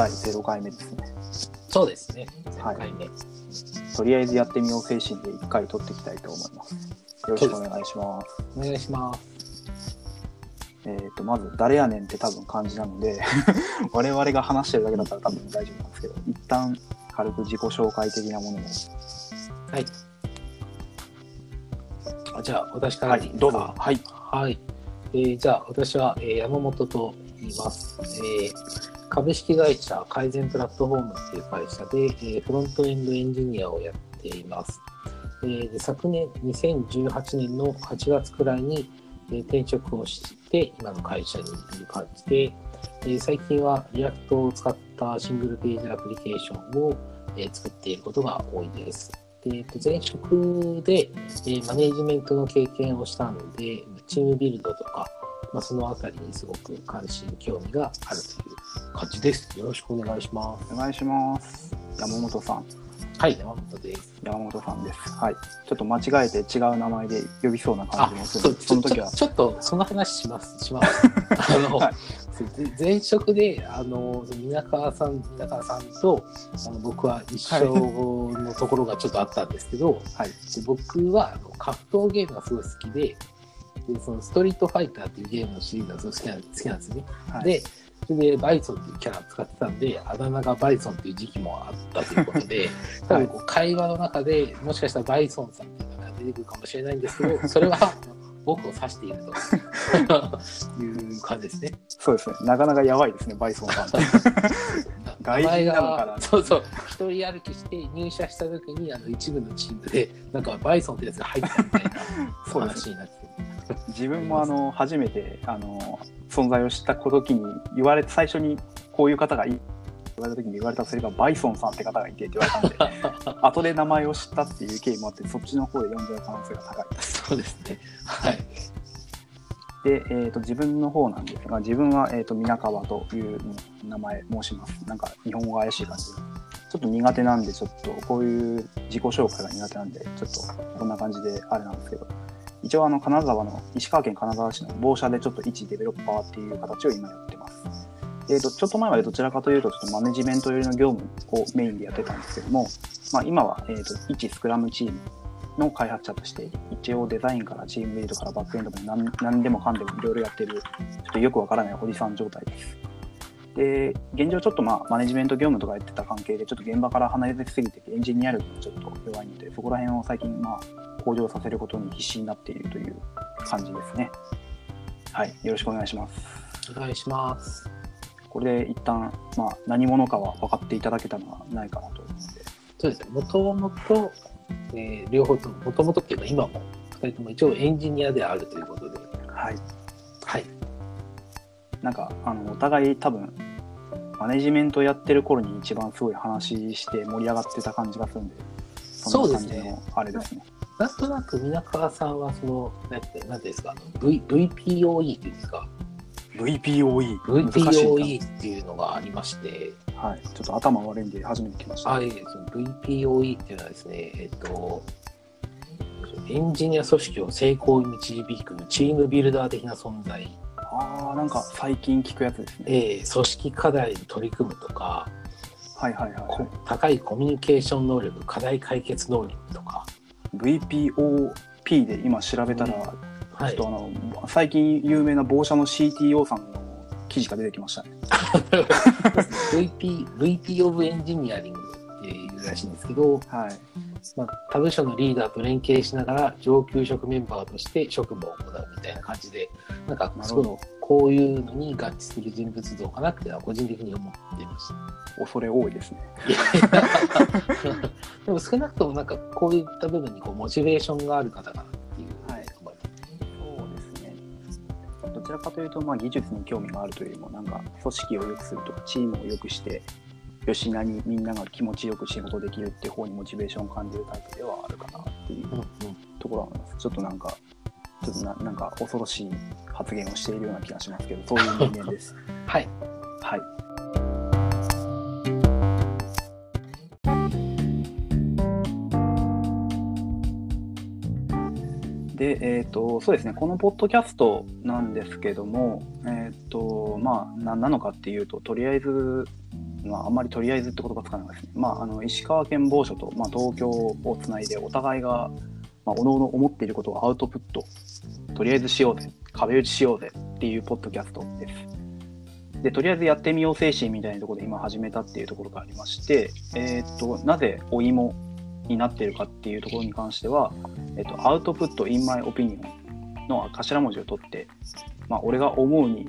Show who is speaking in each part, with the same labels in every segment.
Speaker 1: 第0回目ですね。
Speaker 2: そうですね。
Speaker 1: はい
Speaker 2: 前回目。
Speaker 1: とりあえずやってみよう精神で1回撮っていきたいと思います。よろしくお願いします。
Speaker 2: お願いします。
Speaker 1: えっ、と、まず、誰やねんって多分漢字なので、我々が話してるだけだったら多分大丈夫なんですけど、一旦軽く自己紹介的なものを。
Speaker 2: はい。あじゃあ、私から
Speaker 1: はい
Speaker 2: でい
Speaker 1: どうぞ。はい。
Speaker 2: はい。えーじゃあ、私は、えー山本と言います。えー株式会社 Kaizen Platform っていう会社で、えーフロントエンドエンジニアをやっています。えーで昨年、2018年の8月くらいに、えー転職をして、今の会社にいる感じで、えー最近は React を使ったシングルページアプリケーションを、えー作っていることが多いです。でえっと前職で、えーマネジメントの経験をしたので、チームビルドとか、まあ、そのあたりにすごく関心、興味があるという感じです。よろしくお願いします。
Speaker 1: お願いします。山本さん。
Speaker 2: はい、山本です。
Speaker 1: 山本さんです。はい。ちょっと間違えて違う名前で呼びそうな感じもする。その時は。
Speaker 2: ちょちょっとその話します。します。あの、
Speaker 1: はい
Speaker 2: 前職で、あの、皆川さん、皆川さんと、あの僕は一緒のところがちょっとあったんですけど、
Speaker 1: はい。
Speaker 2: で僕はあの格闘ゲームがすごい好きで、でそのストリートファイターっていうゲームのシリーズがすごい好きなんですね。
Speaker 1: はい、
Speaker 2: で、それでバイソンっていうキャラを使ってたんで、あだ名がバイソンっていう時期もあったということで、多分こう会話の中でもしかしたらバイソンさんっていうのが出てくるかもしれないんですけど、それは僕を指しているという感じですね。
Speaker 1: そうですね。なかなかやばいですね、バイソンさんって。外人なのかな
Speaker 2: そうそう、一人歩きして入社した時にあの一部のチームで、なんかバイソンってやつが入ったみたいな話になって
Speaker 1: 自分もあの初めてあの存在を知った時に言われて最初にこういう方がいい言われた時に言われたそれがバイソンさんって方がいてって言われたんで 後で名前を知ったっていう経緯もあってそっちの方で呼んじゃう可能性が高い
Speaker 2: そうですね。はい。
Speaker 1: で、えー、と自分の方なんですが自分は、えー、と皆川という名前申しますなんか日本語が怪しい感じでちょっと苦手なんでちょっとこういう自己紹介が苦手なんでちょっとこんな感じであれなんですけど一応あの金沢の石川県金沢市の某社でちょっと一デベロッパーっていう形を今やってます。えー、とちょっと前までどちらかというとちょっとマネジメント寄りの業務をメインでやってたんですけども、まあ、今は、えー、と一スクラムチームの開発者として一応デザインからチームビルドからバックエンドまで何何でもかんでもいろいろやってるちょっとよくわからないおじさん状態です。で現状ちょっとまあマネジメント業務とかやってた関係でちょっと現場から離れてすぎててエンジニア力がちょっと弱いのでそこら辺を最近まあ向上させることに必死になっているという感じですね。はい、よろしくお願いします。
Speaker 2: お願いします。
Speaker 1: これで一旦、まあ、何者かは分かっていただけたのはないかなと思うので、
Speaker 2: そうですね。もともと、えー両方とも、もともとっていうか今も、二人とも一応エンジニアであるということで、
Speaker 1: はい、
Speaker 2: はい。
Speaker 1: なんかあのお互い多分マネジメントやってる頃に一番すごい話して盛り上がってた感じがするんで、
Speaker 2: そうですね
Speaker 1: のあれですね。
Speaker 2: なんとなく皆川さんは、その、なんて、なんていうんですか、あの v、VPOE っていうんですか、
Speaker 1: VPOE
Speaker 2: VPOE っていうのがありまして、
Speaker 1: なはい、ちょっと頭悪いんで初めて来ました。
Speaker 2: あ、いえその VPOE っていうのはですね、えっと、エンジニア組織を成功に導くチームビルダー的な存在、
Speaker 1: ああ、なんか最近聞くやつですね。
Speaker 2: えー組織課題に取り組むとか、
Speaker 1: はいはいはい、
Speaker 2: 高いコミュニケーション能力、課題解決能力とか、
Speaker 1: い。VPOP で今調べたら、
Speaker 2: はい
Speaker 1: ちょっとあの最近有名な某社の CTO さんの記事が出てきましたね。
Speaker 2: VP, VP of Engineering っていうらしいんですけど、
Speaker 1: はい。
Speaker 2: まあ、他部署のリーダーと連携しながら上級職メンバーとして職務を行うみたいな感じで、なんかすごい
Speaker 1: なるほど。
Speaker 2: こういうのに合致する人物像かなっていうのは個人的に思っていました。
Speaker 1: 恐れ多いですね。
Speaker 2: でも少なくともなんかこういった部分にこうモチベーションがある方かなっていう
Speaker 1: はい。そうですね。どちらかというと、まあ、技術に興味があるというよりも、なんか組織を良くするとか、チームを良くして、よしなにみんなが気持ちよく仕事できるっていう方にモチベーションを感じるタイプではあるかなっていう
Speaker 2: うんうん
Speaker 1: ところはあります。ちょっとなんか、ちょっとななんか恐ろしい発言をしているような気がしますけど、そういう人間です。
Speaker 2: はい。
Speaker 1: はい。で、えっ、と、そうですね、このポッドキャストなんですけども、えっ、と、まあ、何なのかっていうと、とりあえず、まあ、あんまりとりあえずって言葉使わないですね。まあ、あの石川県某所と、まあ、東京をつないで、お互いが、まあ、おのおの思っていることをアウトプット、とりあえずしようぜ、壁打ちしようぜっていうポッドキャストです。で、とりあえずやってみよう精神みたいなところで今始めたっていうところがありまして、えーっと、なぜお芋になっているかっていうところに関しては、えっと、アウトプット in my opinion の頭文字を取って、まあ、俺が思うに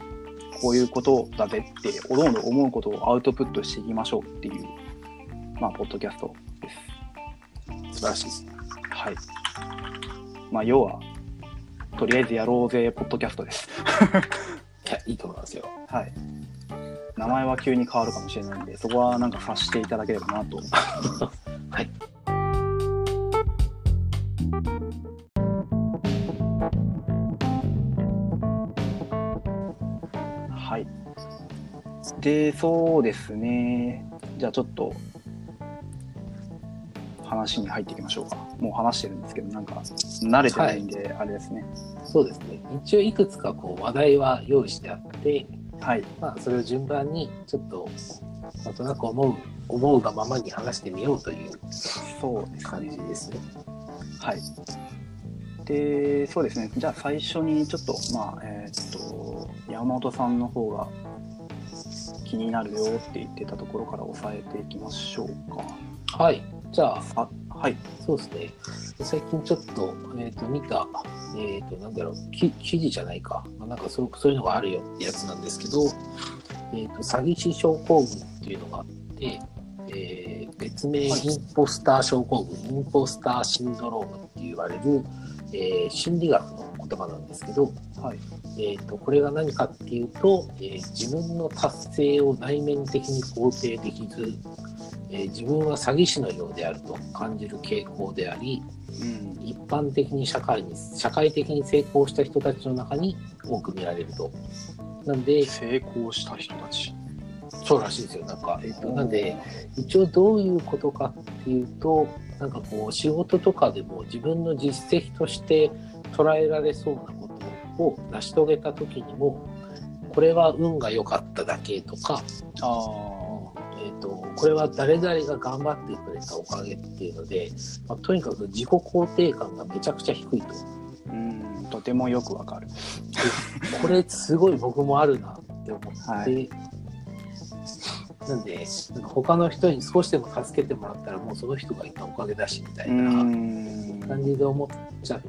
Speaker 1: こういうことだぜって、おのおの思うことをアウトプットしていきましょうっていう、まあ、ポッドキャストです。
Speaker 2: 素晴らしいですね。
Speaker 1: はい。まあ、要は、とりあえずやろうぜ、ポッドキャストです。
Speaker 2: いや、いいと思いますよ。
Speaker 1: はい。名前は急に変わるかもしれないんで、そこはなんか察していただければなと思います。
Speaker 2: はい。
Speaker 1: はい。で、そうですね。じゃあちょっと、話に入っていきましょうか。もう話してるんですけど、なんか、慣れてないんで、あれですね。
Speaker 2: そうですね。一応いくつかこう話題は用意してあって、
Speaker 1: はい。
Speaker 2: まあ、それを順番にちょっと、なんとなく思う、思うがままに話してみようという
Speaker 1: そうです
Speaker 2: 感
Speaker 1: ね。
Speaker 2: じですね。
Speaker 1: はい。で、そうですね。じゃあ最初にちょっと、まあ、えーっと、山本さんの方が気になるよって言ってたところから押さえていきましょうか。
Speaker 2: はい。じゃあ、
Speaker 1: あ、はい。
Speaker 2: そうですね。最近ちょっと、えっ、と、見た、えっ、と、なんだろう、き記事じゃないか。まあ、なんかそうそういうのがあるよってやつなんですけど、えっ、と、詐欺師症候群っていうのがあって、えー別名、インポスター症候群、インポスターシンドロームって言われる、えー心理学の言葉なんですけど、
Speaker 1: はい。
Speaker 2: えー、とこれが何かっていうと、えー自分の達成を内面的に肯定できず、えー自分は詐欺師のようであると感じる傾向であり
Speaker 1: うん。
Speaker 2: 一般的に社会に社会的に成功した人たちの中に多く見られると。なんで
Speaker 1: 成功した人たち。
Speaker 2: そうらしいですよなんか、えー、となんで一応どういうことかっていうとなんかこう仕事とかでも自分の実績として捉えられそうなことを成し遂げた時にもこれは運が良かっただけとか、
Speaker 1: ああ。
Speaker 2: えー、とこれは誰々が頑張ってくれたおかげっていうので、まあ、とにかく自己肯定感がめちゃくちゃ低いと。
Speaker 1: うん。とてもよくわかる。
Speaker 2: これすごい僕もあるなって思って、
Speaker 1: はい
Speaker 2: なんでなんか他の人に少しでも助けてもらったらもうその人がいたおかげだしみたいうな。
Speaker 1: ん。
Speaker 2: 感じで思っちゃっ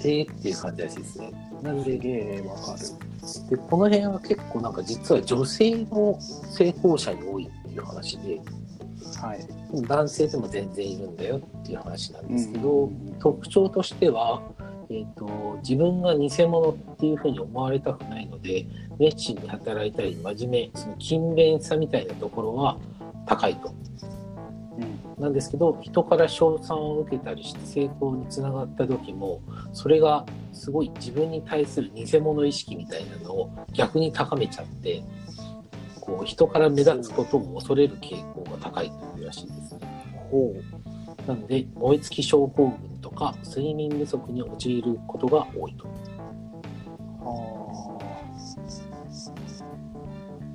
Speaker 2: てっていう感じらしいですね。なん
Speaker 1: す
Speaker 2: で
Speaker 1: わかる。
Speaker 2: でこの辺は結構なんか実は女性の成功者に多いっていう話で
Speaker 1: はい。
Speaker 2: 男性でも全然いるんだよっていう話なんですけど、
Speaker 1: うん
Speaker 2: 特徴としては、えー、と自分が偽物っていうふうに思われたくないので熱心に働いたり真面目その勤勉さみたいなところは高いと。
Speaker 1: うん。
Speaker 2: なんですけど人から称賛を受けたりして成功につながった時もそれがすごい自分に対する偽物意識みたいなのを逆に高めちゃってこう人から目立つことを恐れる傾向が高いというらしいですね。
Speaker 1: ほう。
Speaker 2: なので燃え尽き症候群とか睡眠不足に陥ることが多いと。
Speaker 1: は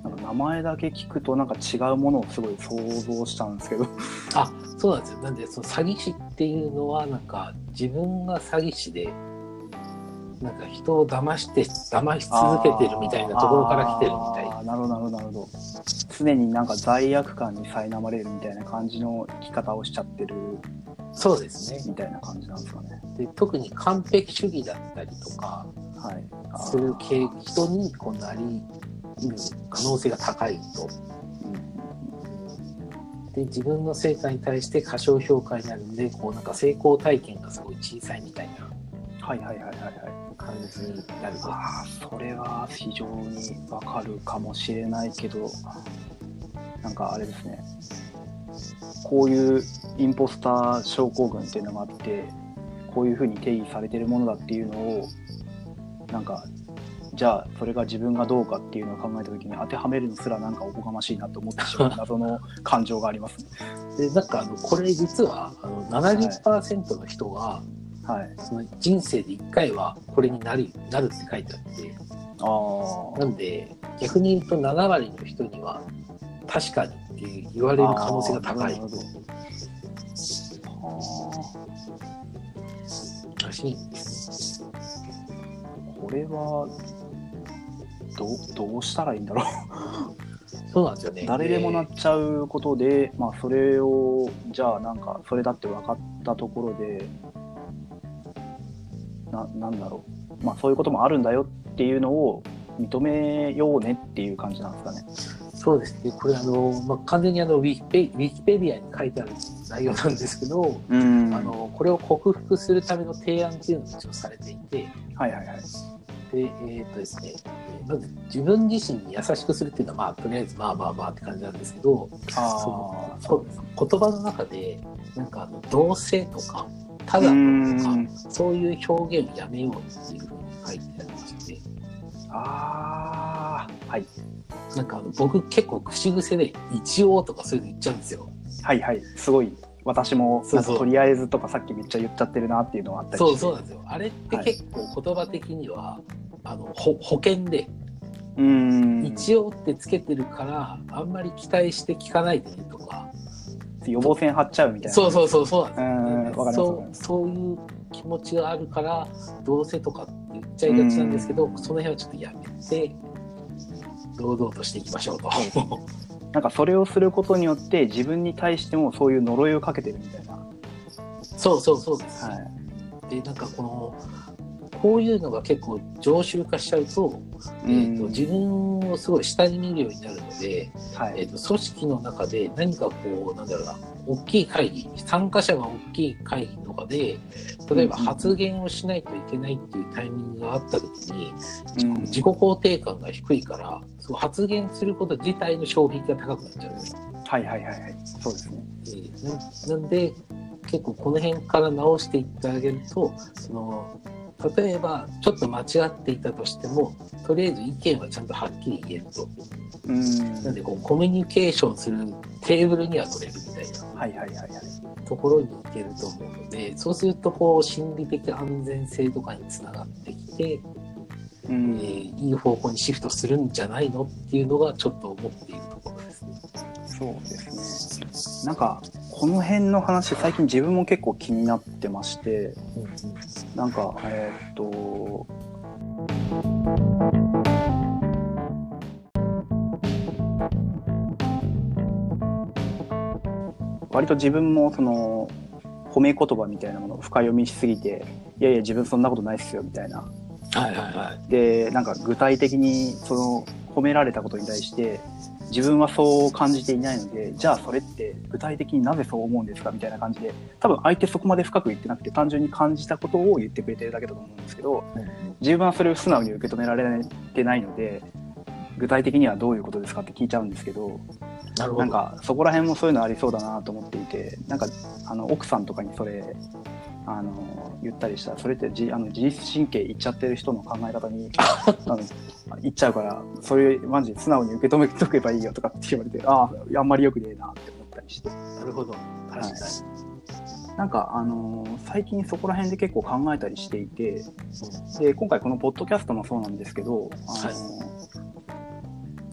Speaker 1: あ。なんか名前だけ聞くとなんか違うものをすごい想像したんですけど。
Speaker 2: あそうなんですよ。なんでその詐欺師っていうのはなんか自分が詐欺師でなんか人を騙して騙し続けてるみたいなところから来てるみたい
Speaker 1: なるほどなるほどなるほど。常になんか罪悪感に苛まれるみたいな感じの生き方をしちゃってる
Speaker 2: そうですね。
Speaker 1: みたいな感じなんですかね。
Speaker 2: で特に完璧主義だったりとか
Speaker 1: はい。あー
Speaker 2: する系人にこうなり得る可能性が高いと。
Speaker 1: うん
Speaker 2: で自分の成果に対して過小評価になるんでこうなんか成功体験がすごい小さいみたいな
Speaker 1: はいはいはいはいはい。
Speaker 2: 感じになると。
Speaker 1: ああ、それは非常にわかるかもしれないけど、なんかあれですね。こういうインポスター症候群っていうのがあって、こういうふうに定義されてるものだっていうのを、なんか、じゃあそれが自分がどうかっていうのを考えた時に当てはめるのすらなんかおこがましいなと思ってしまう謎の感情がありますね。
Speaker 2: でなんかあのこれ実はあの70%の人が、
Speaker 1: はい。
Speaker 2: その人生で1回はこれになるなるって書いてあって。
Speaker 1: ああ。
Speaker 2: なんで逆に言うと7割の人には確かにって言われる可能性が高い。らしい。
Speaker 1: これはどうどうしたらいいんだろう。
Speaker 2: そうなんですよね。
Speaker 1: 誰でもなっちゃうことで、まあ、それをじゃあなんかそれだって分かったところでななんだろう、まあ、そういうこともあるんだよっていうのを認めようねっていう感じなんですかね。
Speaker 2: そうですね。これあの、まあ、完全にあのウィキペウィキペディアに書いてある内容なんですけど、
Speaker 1: うん
Speaker 2: あのこれを克服するための提案っていうのが一応されていて、
Speaker 1: はいはいはい。
Speaker 2: で、えーっとですね、えーまず自分自身に優しくするっていうのは、まあ、とりあえずまあまあまあって感じなんですけど、
Speaker 1: あ
Speaker 2: その言葉の中で、なんかあの、同性とか、ただそういう表現をやめようっていうふうに書いてありまして、
Speaker 1: ああ、はい。
Speaker 2: なんかあの僕結構口癖で一応とかそういうの言っちゃうんですよ。
Speaker 1: はいはい。すごい。私もとりあえずとかさっきめっちゃ言っちゃってるなっていうのがあったり。
Speaker 2: そうそうなんですよ。あれって結構言葉的には、あのほ保険で
Speaker 1: うーん。
Speaker 2: 一応ってつけてるから、あんまり期待して聞かないでねとか、
Speaker 1: 予防線張っちゃうみたいな。
Speaker 2: そうそうそうそうなんそうそういう気持ちがあるからどうせとかって言っちゃいがちなんですけど、
Speaker 1: うん
Speaker 2: その辺はちょっとやめて堂々としていきましょうと。
Speaker 1: なんかそれをすることによって自分に対してもそういう呪いをかけてるみたいな。
Speaker 2: そうそうそうです。
Speaker 1: はい。
Speaker 2: でなんかこのこういうのが結構常習化しちゃうと,、えー、と
Speaker 1: うん
Speaker 2: 自分をすごい下に見るようになるので、
Speaker 1: はい。
Speaker 2: えー、と組織の中で何かこうなんだろうな大きい会議参加者が大きい会議とかで例えば発言をしないといけないっていうタイミングがあった時に、
Speaker 1: うん
Speaker 2: 自己肯定感が低いからそう発言すること自体の障壁が高くなっちゃうんですよ。
Speaker 1: はいはいはいはい。そうですね。
Speaker 2: えーななんで結構この辺から直していってあげるとその例えばちょっと間違っていたとしてもとりあえず意見はちゃんとはっきり言えると
Speaker 1: うん。
Speaker 2: なんでこうコミュニケーションするテーブルには乗れるみたいな
Speaker 1: はいはいはいはい。
Speaker 2: ところに行けると思うのでそうするとこう心理的安全性とかにつながってきて、
Speaker 1: う
Speaker 2: え
Speaker 1: ん。
Speaker 2: ーいい方向にシフトするんじゃないのっていうのがちょっと思っているところですね。
Speaker 1: そうですね。なんかこの辺の話最近自分も結構気になってまして、なんかえーっと。割と自分もその褒め言葉みたいなものを深読みしすぎていやいや自分そんなことないっすよみたいな
Speaker 2: はいはいはい。
Speaker 1: でなんか具体的にその褒められたことに対して自分はそう感じていないのでじゃあそれって具体的になぜそう思うんですかみたいな感じで多分相手そこまで深く言ってなくて単純に感じたことを言ってくれてるだけだと思うんですけど自分はそれを素直に受け止められてないので具体的にはどういうことですかって聞いちゃうんですけど
Speaker 2: な
Speaker 1: んかそこら辺もそういうのありそうだなと思っていてなんかあの奥さんとかにそれあの言ったりしたらそれってじあの自律神経いっちゃってる人の考え方にあのいっちゃうからそれマジで素直に受け止めとけばいいよとかって言われてあああんまりよくねえなって思ったりして
Speaker 2: なるほど。確かに。
Speaker 1: なんかあの最近そこら辺で結構考えたりしていてで今回このポッドキャストもそうなんですけどあの、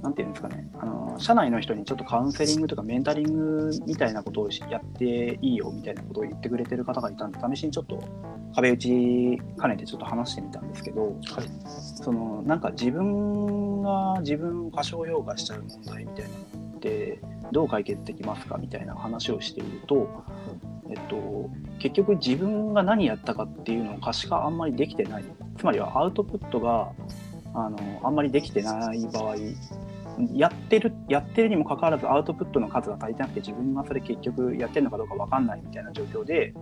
Speaker 1: なんていうんですかねあの社内の人にちょっとカウンセリングとかメンタリングみたいなことをやっていいよみたいなことを言ってくれてる方がいたんで試しにちょっと壁打ち兼ねてちょっと話してみたんですけど
Speaker 2: はい。
Speaker 1: そのなんか自分が自分を過小評価しちゃう問題みたいなのってどう解決できますかみたいな話をしていると、えっと、結局自分が何やったかっていうのを可視化あんまりできてないつまりはアウトプットがあのあんまりできてない場合やってるやってるにもかかわらずアウトプットの数が足りてなくて自分がそれ結局やってるのかどうか分かんないみたいな状況で。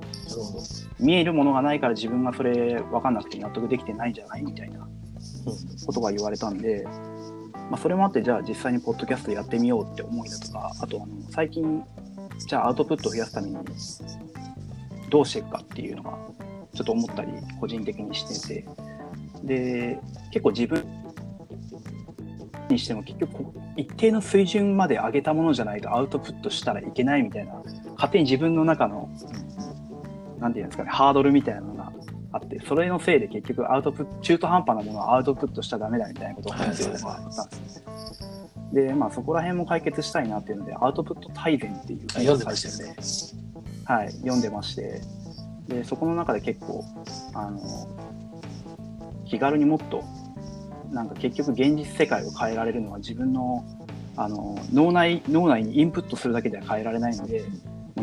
Speaker 1: 見えるものがないから自分がそれ分かんなくて納得できてないんじゃないみたいなことが言われたんで、まあ、それもあってじゃあ実際にポッドキャストやってみようって思いだとかあとあの最近じゃあアウトプットを増やすためにどうしていくかっていうのがちょっと思ったり個人的にしててで結構自分にしても結局一定の水準まで上げたものじゃないとアウトプットしたらいけないみたいな勝手に自分の中のなんていうんですかねハードルみたいなのがあってそれのせいで結局アウトプット中途半端なものはアウトプットしちゃダメだみたいなことを話すようなのがあったんですね。で、まあ、そこら辺も解決したいなっていうので、アウトプット大全っていう
Speaker 2: 読んでましたよね。
Speaker 1: はい、読んでまして、で、そこの中で結構、あの、気軽にもっと、なんか結局現実世界を変えられるのは自分の、あの、脳内、脳内にインプットするだけでは変えられないので、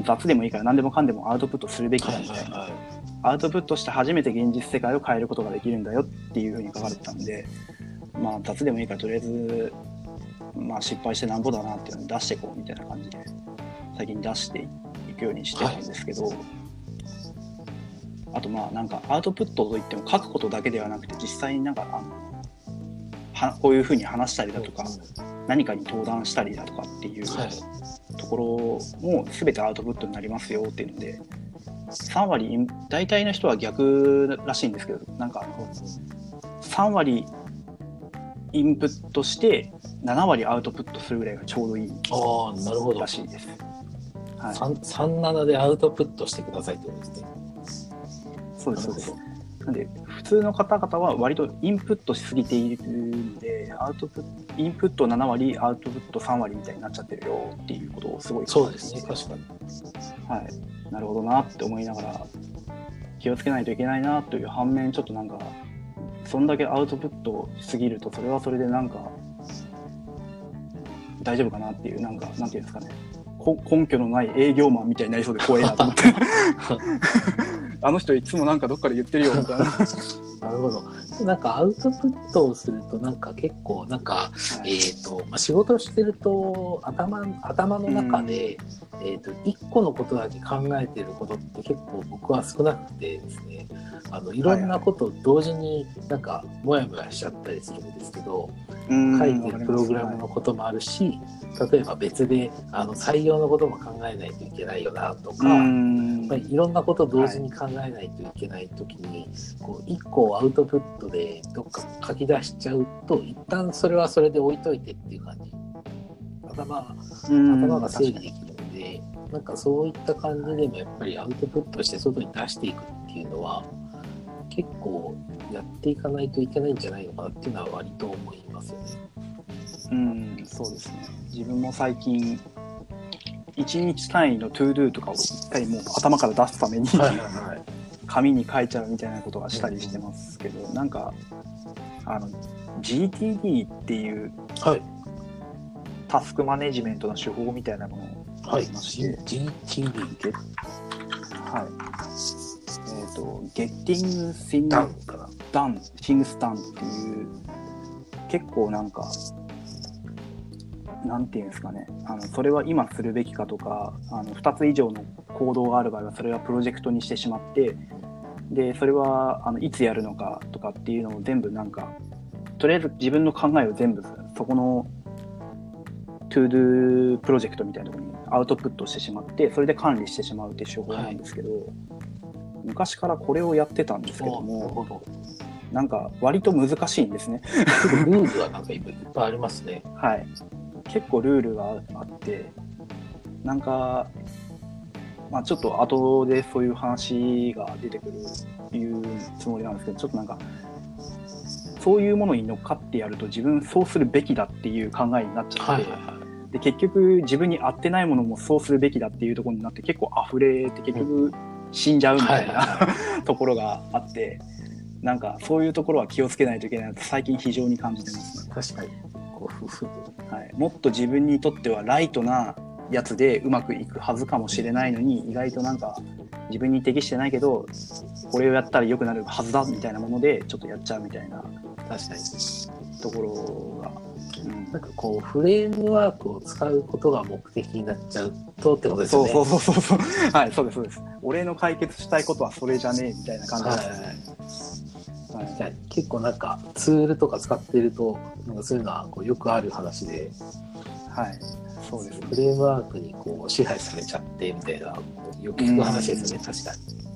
Speaker 1: 雑でもいいから何でもかんでもアウトプットするべきだみたいな、
Speaker 2: はい
Speaker 1: アウトプットして初めて現実世界を変えることができるんだよっていうふうに書かれてたんで、まあ雑でもいいからとりあえず、まあ失敗してなんぼだなっていうのを出していこうみたいな感じで、最近出していくようにしてるんですけど、あとまあなんかアウトプットといっても書くことだけではなくて実際になんかあのはこういうふうに話したりだとか、何かに登壇したりだとかっていう
Speaker 2: はい
Speaker 1: ところも全てアウトプットになりますよっていうので3割大体の人は逆らしいんですけどなんかあの3割インプットして7割アウトプットするぐらいがちょうどいい
Speaker 2: ああ、なるほど
Speaker 1: ら。しいです。はい、
Speaker 2: 37でアウトプットしてくださいってことですね。
Speaker 1: そうですそうです。
Speaker 2: な
Speaker 1: んで普通の方々は割とインプットしすぎているのでアウトプットインプット7割アウトプット3割みたいになっちゃってるよっていうことをすごい
Speaker 2: そうですね、確かに。
Speaker 1: はい、なるほどなって思いながら気をつけないといけないなという反面ちょっとなんかそんだけアウトプットしすぎるとそれはそれでなんか大丈夫かなっていうなんかなんていうんですかね。こ根拠のない営業マンみたいになりそうで怖いなと思って あの人いつもなんかどっかで言ってるよみたいな、
Speaker 2: なるほど。なんかアウトプットをすると、なんか結構、なんか、え
Speaker 1: い
Speaker 2: っ、と、まあ、仕事してると、頭、頭の中で、えっ、と、一個のことだけ考えてることって結構僕は少なくてですね、あの、いろんなことを同時になんか、もやもやしちゃったりするんですけど、
Speaker 1: うん
Speaker 2: 書いてるプログラムのこともあるし、例えば別で、あの、採用のことも考えないといけないよな、とか、
Speaker 1: うん。
Speaker 2: まあ、いろんなことを同時に考えないといけないときに、こう一個をアウトプットでどっか書き出しちゃうと一旦それはそれで置いといてっていう感じ頭
Speaker 1: うん
Speaker 2: 頭が整理できるので、なんかそういった感じでもやっぱりアウトプットして外に出していくっていうのは結構やっていかないといけないんじゃないのかなっていうのは割と思いますよね。
Speaker 1: うん、そうですね。自分も最近、1日単位のトゥードゥとかを一回もう頭から出すために、
Speaker 2: はい
Speaker 1: 紙に書いちゃうみたいなことはしたりしてますけど、なんか、あの、GTD っていう
Speaker 2: はい。
Speaker 1: タスクマネジメントの手法みたいなものがあ
Speaker 2: はい。
Speaker 1: りまして、
Speaker 2: GTD
Speaker 1: ゲはい。えっ、と、Getting Things done, things done っていう、結構なんか、なんていうんですかね、あのそれは今するべきかとか、あの2つ以上の行動がある場合は、それはプロジェクトにしてしまって、で、それはあのいつやるのかとかっていうのを全部なんか、とりあえず自分の考えを全部、そこの To Do プロジェクトみたいなところにアウトプットしてしまって、それで管理してしまうっていう手法なんですけど、昔からこれをやってたんですけども。なんか割と難しいんですね。
Speaker 2: ルールはなんかいっぱいありますね。
Speaker 1: はい。結構ルールがあって、なんか、まあちょっと後でそういう話が出てくる、いうつもりなんですけど、ちょっとなんか、そういうものに乗っかってやると自分そうするべきだっていう考えになっちゃって、で結局自分に合ってないものもそうするべきだっていうところになって結構溢れて結局死んじゃうみたいな、
Speaker 2: は
Speaker 1: ところがあって、なんかそういうところは気をつけないといけないなと最近非常に感じてますね。
Speaker 2: 確かに。
Speaker 1: はい、もっと自分にとってはライトなやつでうまくいくはずかもしれないのに意外となんか自分に適してないけどこれをやったら良くなるはずだみたいなものでちょっとやっちゃうみたいな
Speaker 2: 確かに。
Speaker 1: ところが、うん。
Speaker 2: なんかこう、フレームワークを使うことが目的になっちゃうとってことですよね。
Speaker 1: そうそうそうそう はいそうですそうです。俺の解決したいことはそれじゃねえみたいな感じ
Speaker 2: はい
Speaker 1: です、はい
Speaker 2: じゃあ結構なんかツールとか使ってるとなんかそういうのはこうよくある話で。
Speaker 1: はい、そうです。
Speaker 2: フレームワークにこう支配されちゃってみたいなよく聞く話ですよね確かに。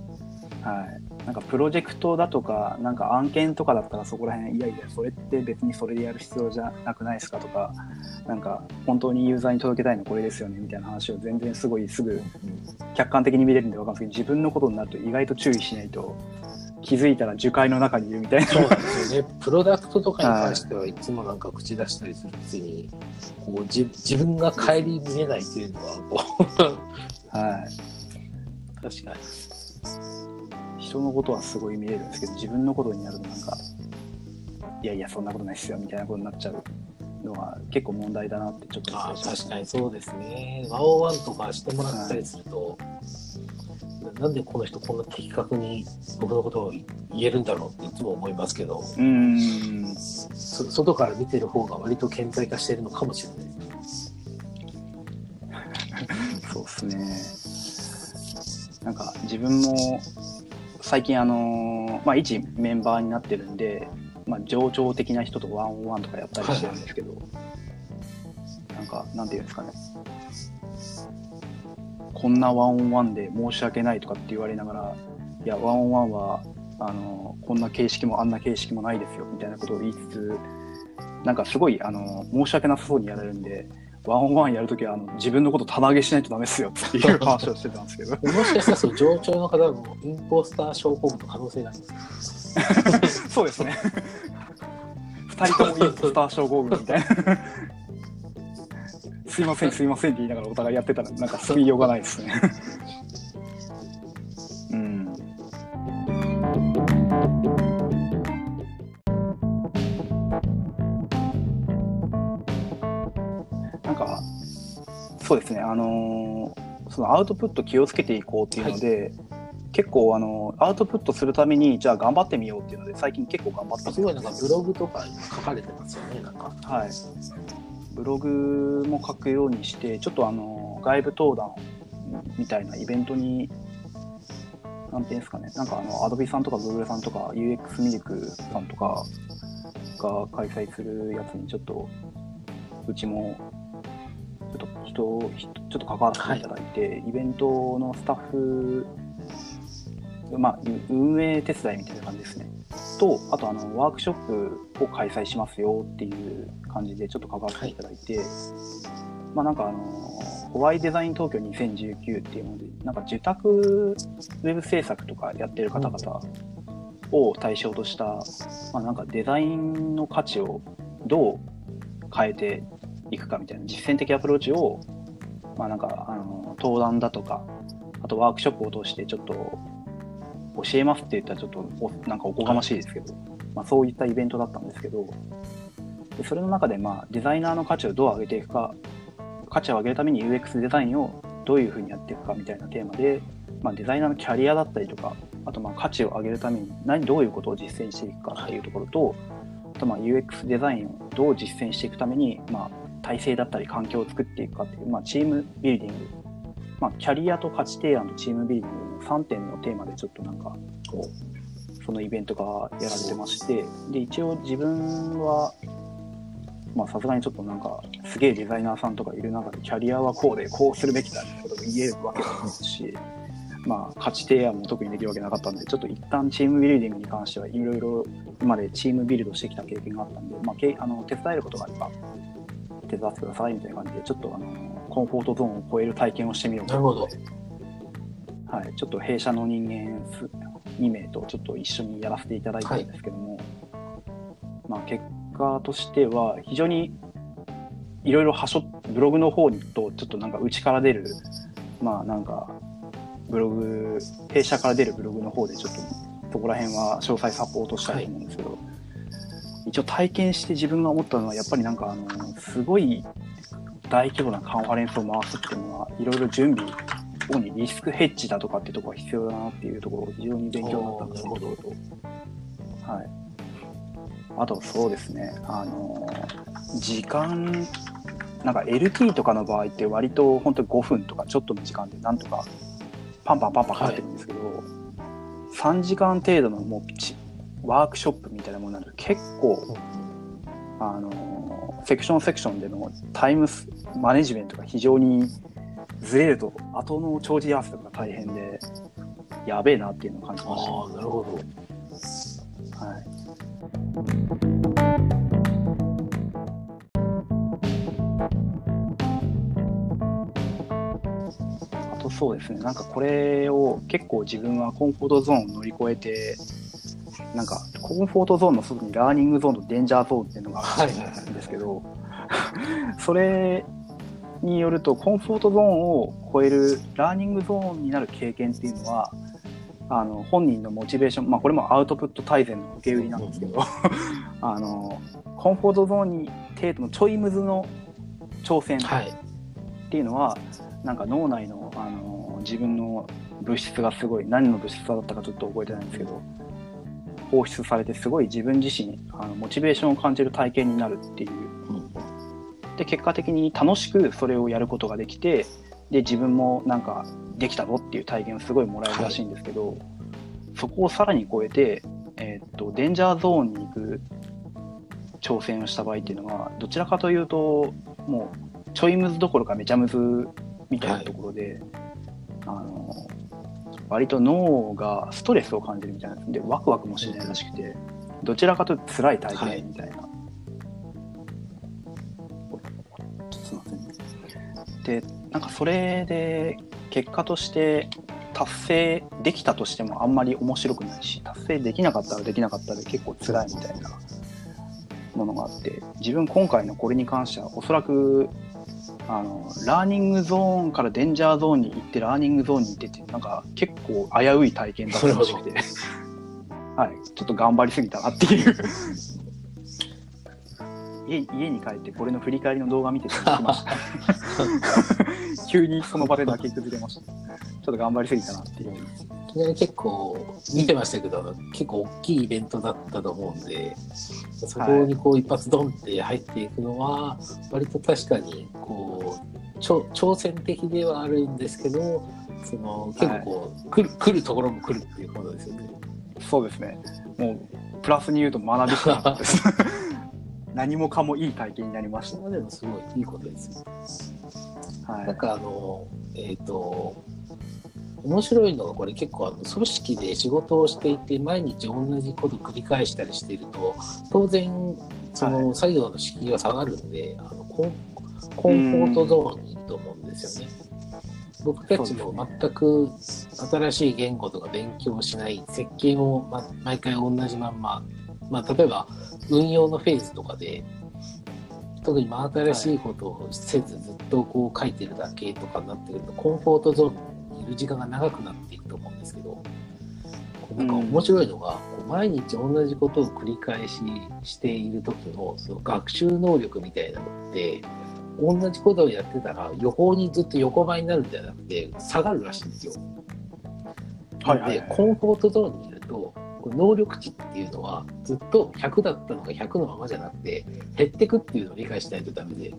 Speaker 1: はい、なんかプロジェクトだとか、なんか案件とかだったらそこら辺、いやいや、それって別にそれでやる必要じゃなくないですかとか、なんか本当にユーザーに届けたいのこれですよねみたいな話を全然すごいすぐ客観的に見れるんで分かるんですけど、自分のことになると意外と注意しないと気づいたら樹海の中にいるみたいな。
Speaker 2: そうなんですよね。プロダクトとかに関してはいつもなんか口出したりするくせに、こうじ自分が顧みれないというのはこう
Speaker 1: はい。
Speaker 2: 確かに。
Speaker 1: 人のことはすごい見れるんですけど、自分のことになるとなんか、いやいや、そんなことないっすよ、みたいなことになっちゃうのは結構問題だなってちょっと
Speaker 2: ああ
Speaker 1: 失礼しました
Speaker 2: 確かにそうですね。ワオワンとかしてもらったりすると、なんでこの人こんな的確に僕のことを言えるんだろうっていつも思いますけど、
Speaker 1: うーん。
Speaker 2: そ外から見てる方が割と顕在化してるのかもしれない。
Speaker 1: そうですね。なんか自分も最近あのまあ一メンバーになってるんで、まあ上長的な人とワンオンワンとかやったりしてるんですけど、なんかなんていうんですかね。こんなワンオンワンで申し訳ないとかって言われながら、いやワンオンワンはあのこんな形式もあんな形式もないですよみたいなことを言いつつ、なんかすごいあの申し訳なさそうにやられるんで。ワンオンワンやるときはあの自分のこと棚上げしないとダメですよっていう話をしてたんですけど
Speaker 2: もしかしたらその上長の方もインポスター症候群の可能性があります。
Speaker 1: そうですね二人ともインポスター症候群みたいなすいませんすいませんって言いながらお互いやってたらなんか救いようがないですね。うん。なんかそうですねあのーそのアウトプット気をつけていこうっていうので、結構あのアウトプットするためにじゃあ頑張ってみようっていうので最近結構頑張って
Speaker 2: すごいなんかブログとか今書かれてますよね、なんか。
Speaker 1: はい、ブログも書くようにしてちょっとあの外部登壇みたいなイベントになんていうんですかねなんかあのアドビさんとかグーグルさんとか UX ミルクさんとかが開催するやつにちょっとうちもちょっと人をちょっと関わらせていただいて、イベントのスタッフまあ、運営手伝いみたいな感じですね。と、あとあのワークショップを開催しますよっていう感じでちょっと関わっていただいて、まあなんかあの、ホワイデザイン東京2019っていうので、なんか受託ウェブ制作とかやってる方々を対象とした、まあなんかデザインの価値をどう変えていくかみたいな実践的アプローチを、まあなんかあの、登壇だとか、あとワークショップを通してちょっと教えますって言ったらちょっとおなんかおこがましいですけど、まあ、そういったイベントだったんですけどでそれの中でまあデザイナーの価値をどう上げていくか価値を上げるために UX デザインをどういうふうにやっていくかみたいなテーマで、まあ、デザイナーのキャリアだったりとかあとまあ価値を上げるために何どういうことを実践していくかっていうところとあとまあ UX デザインをどう実践していくために、まあ、体制だったり環境を作っていくかっていう、まあ、チームビルディングまあ、キャリアと価値提案とチームビルディングの3点のテーマでちょっとなんかこうそのイベントがやられてましてで一応自分はまあさすがにちょっとなんかすげえデザイナーさんとかいる中でキャリアはこうでこうするべきだみたいなことが言えるわけですしまあ価値提案も特にできるわけなかったんでちょっと一旦チームビルディングに関してはいろいろ今までチームビルドしてきた経験があったんで、まあ、けあの手伝えることがあれば手伝ってくださいみたいな感じでちょっとあのコンフォートゾーンを超える体験をしてみようと
Speaker 2: なるほど。
Speaker 1: はい、ちょっと弊社の人間す2名とちょっと一緒にやらせていただいたんですけども、まあ、結果としては非常にいろいろはしょブログの方にとちょっとなんか内から出るまあなんかブログ弊社から出るブログの方でちょっとそこら辺は詳細サポートしたいと思うんですけど、一応体験して自分が思ったのはやっぱりなんかあのすごい大規模なカンファレンスを回すっていうのはいろいろ準備主にリスクヘッジだとかっていうところが必要だなっていうところ非常に勉強になったんですけど、はい、あとそうですね。あの時間なんか LT とかの場合って割と本当に5分とかちょっとの時間でなんとかパンパンパンパンかってるんですけど、3時間程度のもうちワークショップみたいなものになると結構あのセクションセクションでのタイムスマネジメントが非常にずれると後の帳尻合わせとか大変でやべえなっていうのを感じました、
Speaker 2: ああ、なるほど。
Speaker 1: はい、あとそうですねなんかこれを結構自分はコンフォートゾーンを乗り越えてなんかコンフォートゾーンの外にラーニングゾーンとデンジャーゾーンっていうのがある
Speaker 2: はいはいはい
Speaker 1: んですけど、それによるとコンフォートゾーンを超えるラーニングゾーンになる経験っていうのはあの本人のモチベーション、まあ、これもアウトプット大全の受け売りなんですけど、あのコンフォートゾーンに程度のちょいムズの挑戦
Speaker 2: はい。
Speaker 1: っていうのはなんか脳内のあの自分の物質がすごい何の物質だったかちょっと覚えてないんですけど放出されてすごい自分自身あのモチベーションを感じる体験になるっていう。
Speaker 2: うん。
Speaker 1: で結果的に楽しくそれをやることができてで自分もなんかできたぞっていう体験をすごいもらえるらしいんですけど、そこをさらに超えて、えーっとデンジャーゾーンに行く挑戦をした場合っていうのはどちらかというともうちょいムズどころかめちゃムズみたいなところで、あの割と脳がストレスを感じるみたいなんでワクワクもしないらしくてどちらかというと辛い体
Speaker 2: はい
Speaker 1: 験みたいな。ちょっとすいませんね。でなんかそれで結果として達成できたとしてもあんまり面白くないし達成できなかったらできなかったで結構辛いみたいなものがあって自分今回のこれに関してはおそらくあのラーニングゾーンからデンジャーゾーンに行ってラーニングゾーンに行ってってなんか結構危うい体験だったらしくて。はい。ちょっと頑張りすぎたなっていう家家に帰ってこれの振り返りの動画見てて泣きました。急にその場で泣き崩れました。ちょっと頑張りすぎたなっていう。
Speaker 2: いきなり結構見てましたけど結構大きいイベントだったと思うんでそこにこう一発ドンって入っていくのは割と確かにこう挑戦的ではあるんですけどその結構こう、来る来るところも来るっていうことですよね。
Speaker 1: そうですね。もうプラスに言うと学びしかったです 何もかもいい体験になりまし
Speaker 2: それはでもすごいいいことです
Speaker 1: はい。
Speaker 2: なんかあのえっ、と面白いのがこれ結構あの組織で仕事をしていて毎日同じことを繰り返したりしていると当然その作業の敷居は下がるんで、あのコンコンフォートゾーンにいると思うんですよね。僕たちも全く新しい言語とか勉強しない設計も、ま、毎回同じまんま、まあ、例えば運用のフェーズとかで特に真新しいことをせずずっとこう書いてるだけとかになってくるとコンフォートゾーンにいる時間が長くなっていくと思うんですけどなんか面白いのが、こう毎日同じことを繰り返ししている時のその学習能力みたいなのって同じことをやってたら予報にずっと横ばいになるんじゃなくて下がるらしいんですよ。
Speaker 1: はいはいはい
Speaker 2: でコンフォートゾーンにいると能力値っていうのはずっと100だったのが100のままじゃなくて減ってくっていうのを理解しないとダメで。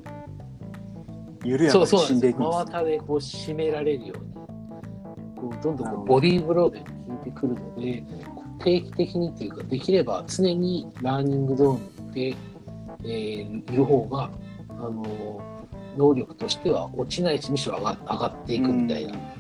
Speaker 1: 緩やかに死んでいくんです。
Speaker 2: 真綿でこう締められるようにこうどんどんこうボディーブローで効いてくるので定期的にっていうかできれば常にラーニングゾーンにいて、えーいる方があの能力としては落ちないしむしろ上が上がっていくみたいな。
Speaker 1: なるほど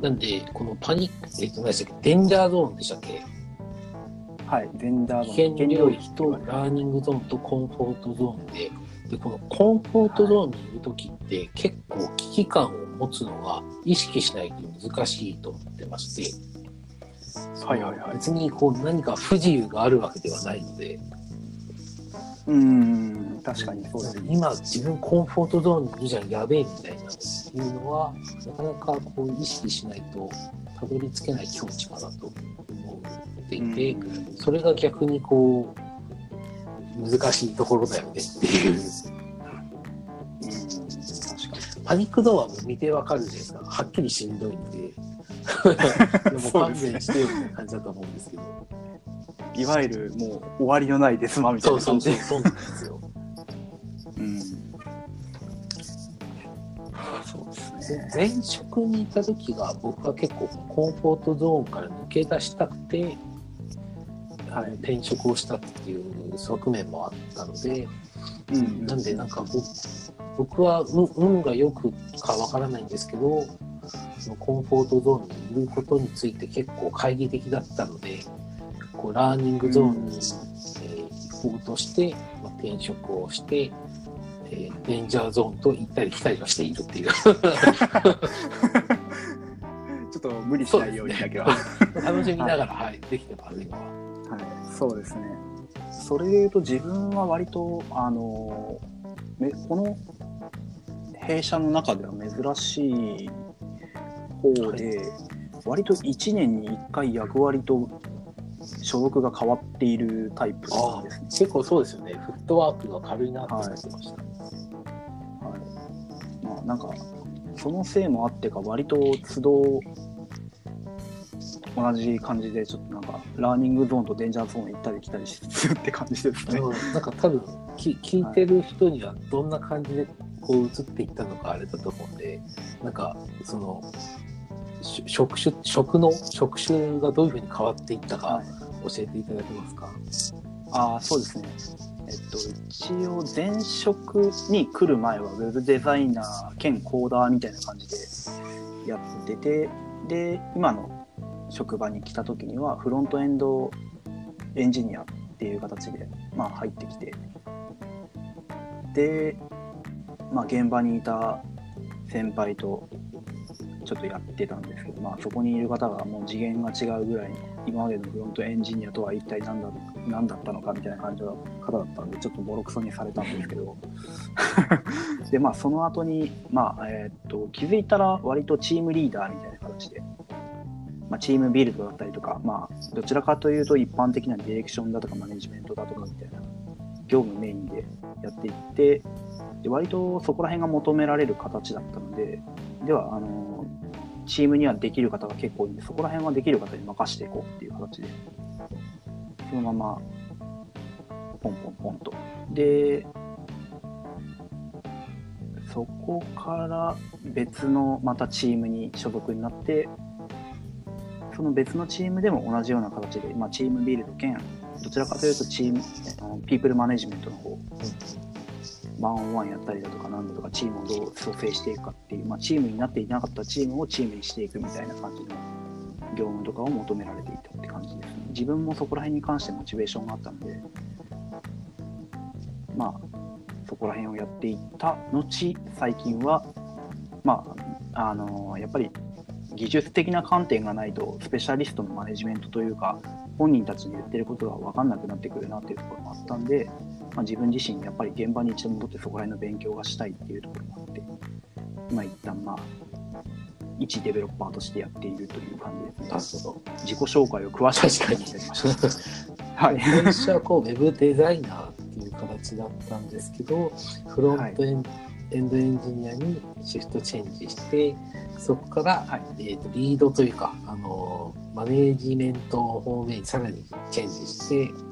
Speaker 1: な
Speaker 2: んで、このパニック、えっと、何でしたっけ、デンジャーゾーンでしたっけ？
Speaker 1: どはいデンジャーゾ
Speaker 2: 危
Speaker 1: ーン。
Speaker 2: 険領域とラーニングゾーンとコンフォートゾーンで、で、このコンフォートゾーンにいるときって結構危機感を持つのが意識しないと難しいと思ってまして、
Speaker 1: はいはいはい。
Speaker 2: 別にこう何か不自由があるわけではないので、
Speaker 1: うーん確かにそうです。ね
Speaker 2: 今自分コンフォートゾーンにいるじゃん、やべえみたいないうのは、なかなかこう意識しないとたどり着けない境地かなと思っていて、
Speaker 1: うん。
Speaker 2: それが逆にこう難しいところだよねっていう。
Speaker 1: うん。確か
Speaker 2: パニック度はもう見てわかるじゃないですか。はっきりしんどいんで。でも勘弁してよみたいな感じだと思うんですけど。
Speaker 1: にいわゆるもう終わりのないデスマみたい
Speaker 2: そう
Speaker 1: な感じ
Speaker 2: そうそうそうなんですよ。
Speaker 1: うん。そうですね
Speaker 2: 前職にいた時が僕は結構コンフォートゾーンから抜け出したくて、あの転職をしたっていう側面もあったので、
Speaker 1: うん
Speaker 2: なんでなんか僕僕は運運が良くかわからないんですけどそのコンフォートゾーンにいることについて結構懐疑的だったのでこうラーニングゾーンに、えー行こうとして、まあ、転職をして、えーデンジャーゾーンと行ったり来たりはしているっていう。
Speaker 1: ちょっっと無理しないようにだけは。
Speaker 2: 楽しみながら、はい、できてます、今は。
Speaker 1: はい、そうですね。それで言うと自分は割とあのめこの弊社の中では珍しい方で、割と1年に1回役割と所属が変わっているタイプですね。
Speaker 2: 結構そうですよね。フットワークが軽いなって思ってました。
Speaker 1: はいまあ、なんかそのせいもあってか割と都度同じ感じでちょっとなんかラーニングゾーンとデンジャーゾーン行ったり来たりするって感じですね。
Speaker 2: うんなんか多分き聞いてる人にはどんな感じでこう移っていったのかあれだと思うんでなんかそのし職種職の職種がどういうふうに変わっていったか
Speaker 1: はい
Speaker 2: 教えていただけますか、
Speaker 1: ああそうですね。えっと一応前職に来る前はウェブデザイナー兼コーダーみたいな感じでやっててで今の職場に来た時にはフロントエンドエンジニアっていう形で、まあ、入ってきてで、まあ、現場にいた先輩とちょっとやってたんですけど、まあ、そこにいる方がもう次元が違うぐらい今までのフロントエンジニアとは一体何だ何だったのかみたいな感じの方だったんでちょっとボロクソにされたんですけど。でまあその後にまあえーっと気づいたら割とチームリーダーみたいな形で、まあ、チームビルドだったりとかまあどちらかというと一般的なディレクションだとかマネジメントだとかみたいな業務メインでやっていってで割とそこら辺が求められる形だったのでではあのチームにはできる方が結構いるんでそこら辺はできる方に任していこうっていう形でそのままポンポンポンと。でそこから別のまたチームに所属になってその別のチームでも同じような形で、まあ、チームビルド兼どちらかというとチームピープルマネジメントの方ワンオンワンやったりだとかなんだとかチームをどう蘇生していくかっていう、まあ、チームになっていなかったチームをチームにしていくみたいな感じの業務とかを求められていたって感じですね。自分もそこら辺に関してモチベーションがあったのでまあそこら辺をやっていった後最近はまああのやっぱり技術的な観点がないとスペシャリストのマネジメントというか本人たちに言ってることが分かんなくなってくるなっていうところもあったんで、まあ、自分自身やっぱり現場に一度戻ってそこら辺の勉強がしたいっていうところもあって今一旦まあ一デベロッパーとしてやっているという感じですね。
Speaker 2: なるほど。
Speaker 1: 自己紹介を詳しくしてみました はい。
Speaker 2: 最初はこうウェブデザイナーっていう形だったんですけど、フロントエン,、エンドエンジニアにシフトチェンジして、そこから、
Speaker 1: はい。
Speaker 2: えーとリードというか、あのマネージメント方面にさらにチェンジして、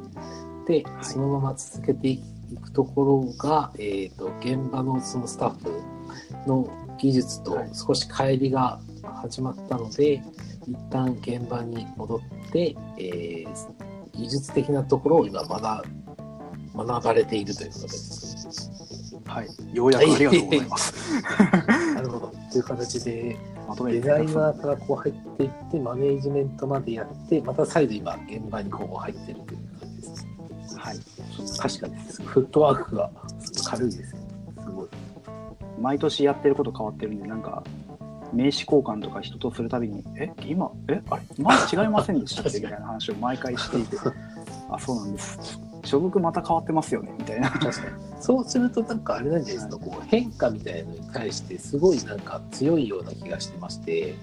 Speaker 2: で、
Speaker 1: はい
Speaker 2: そのまま続けていくところが、えー、と現場のそのスタッフの技術と
Speaker 1: はい
Speaker 2: 少し乖離が始まったので、一旦現場に戻って、えー技術的なところを今学学ばれているということです。
Speaker 1: はい、ようやくありがとうございます。
Speaker 2: なるほど。という形で、
Speaker 1: まとめ
Speaker 2: デザイナーからこう入っていって、マネージメントまでやって、また再度今、現場にこう入ってるという確かに、フットワークが軽いですね。すごい。
Speaker 1: 毎年やってること変わってるんで、なんか、名刺交換とか人とするたびに、え、今、え、あれ、前違いませんでしたっけみたいな話を毎回していて、あ、そうなんです。所属また変わってますよね、みたいな。
Speaker 2: 確かに。そうすると、なんかあれなんじゃないですか、こう変化みたいなのに対して、すごいなんか強いような気がしてまして、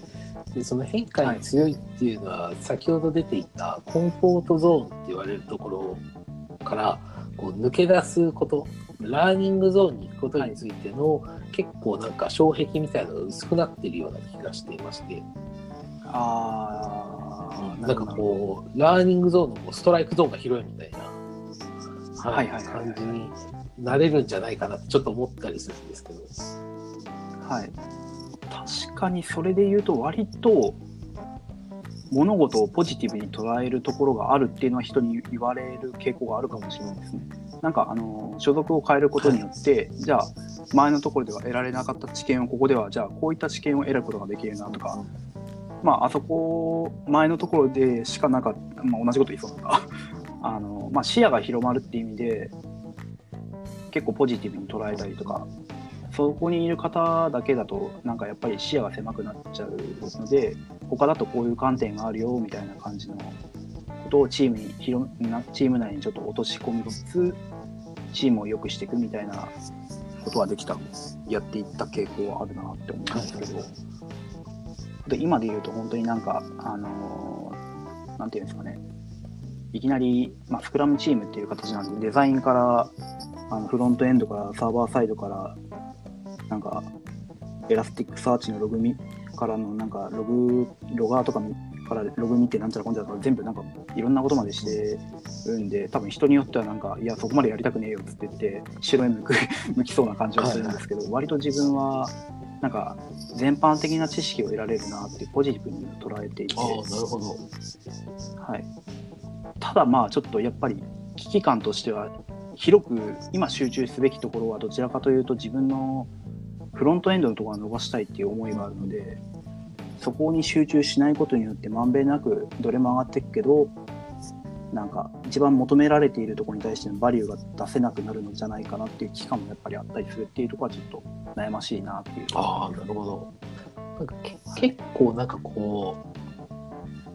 Speaker 2: でその変化に強いっていうのは、先ほど出ていたコンフォートゾーンって言われるところからこう抜け出すこと、ラーニングゾーンに行くことについての、結構なんか障壁みたいなのが薄くなっているような気がしていまして、
Speaker 1: あー、
Speaker 2: なんかこう、ラーニングゾーンのこうストライクゾーンが広いみたいな、
Speaker 1: はいはいはいはい
Speaker 2: 感じになれるんじゃないかなってちょっと思ったりするんですけど。
Speaker 1: はい。確かにそれで言うと、割と、物事をポジティブに捉えるところがあるっていうのは人に言われる傾向があるかもしれないですね。なんか、あの、所属を変えることによって、じゃあ、前のところでは得られなかった知見をここでは、じゃあ、こういった知見を得ることができるなとか、まあ、あそこ、前のところでしかなかった、まあ、同じこと言いそうだな。あの、まあ、視野が広まるっていう意味で、結構ポジティブに捉えたりとかそこにいる方だけだとなんかやっぱり視野が狭くなっちゃうので他だとこういう観点があるよみたいな感じのことをチームに広チーム内にちょっと落とし込みつつチームを良くしていくみたいなことはできたやっていった傾向はあるなって思うんですけど、で今で言うと本当になんかあのーていうんですかね。いきなり、まあ、スクラムチームっていう形なんでデザインからあのフロントエンドからサーバーサイドからなんか Elasticsearch のログ見からのなんかログロガーとかからログ見てなんちゃらこんちゃらとか全部なんかいろんなことまでしてるんで多分人によってはなんかいやそこまでやりたくねえよっつって言って白目向く 向きそうな感じはするんですけど、割と自分はなんか全般的な知識を得られるなってポジティブに捉えていて、
Speaker 2: なるほど。
Speaker 1: はい、ただまあちょっとやっぱり危機感としては広く今集中すべきところはどちらかというと自分のフロントエンドのところを伸ばしたいっていう思いがあるのでそこに集中しないことによってまんべんなくどれも上がっていくけどなんか一番求められているところに対してのバリューが出せなくなるのじゃないかなっていう危機感もやっぱりあったりするっていうところはちょっと悩ましいなっていう。
Speaker 2: ああ、なるほど。なんかけ結構なんかこ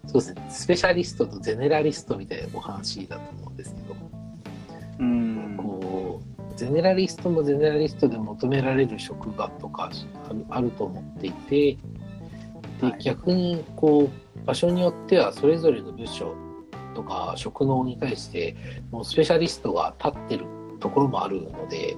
Speaker 2: う、そうですね、スペシャリストとゼネラリストみたいなお話だと思うんですけど、
Speaker 1: うん。
Speaker 2: こう、ゼネラリストもゼネラリストで求められる職場とかあると思っていて、で
Speaker 1: はい。
Speaker 2: 逆にこう、場所によってはそれぞれの部署とか職能に対して、もうスペシャリストが立ってるところもあるので、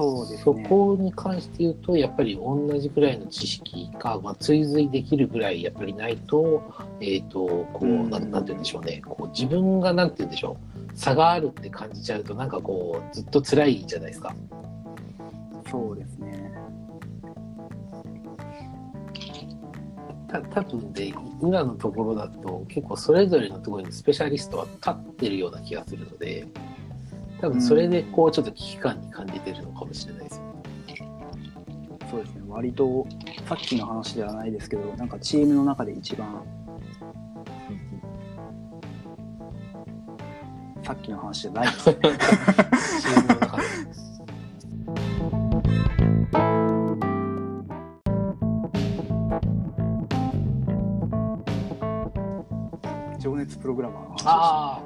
Speaker 2: そ
Speaker 1: そうですね。
Speaker 2: こに関して言うと、やっぱり同じくらいの知識が、まあ、追随できるぐらいやっぱりないと、えっ、と、こう、なんて言うんでしょうね、こう自分がなんて言うんでしょう、差があるって感じちゃうと、なんかこう、ずっと辛いじゃないですか。
Speaker 1: そうですね。
Speaker 2: た多分で、今のところだと、結構それぞれのところにスペシャリストは立ってるような気がするので、多分それでこう、ちょっと危機感に感じてるのかもしれないです。よね。
Speaker 1: そうですね。割とさっきの話ではないですけどなんかチームの中で一番さっきの話じゃないです。ね
Speaker 2: チームの中で。
Speaker 1: 情熱プログラマーの話で。し た
Speaker 2: ああ、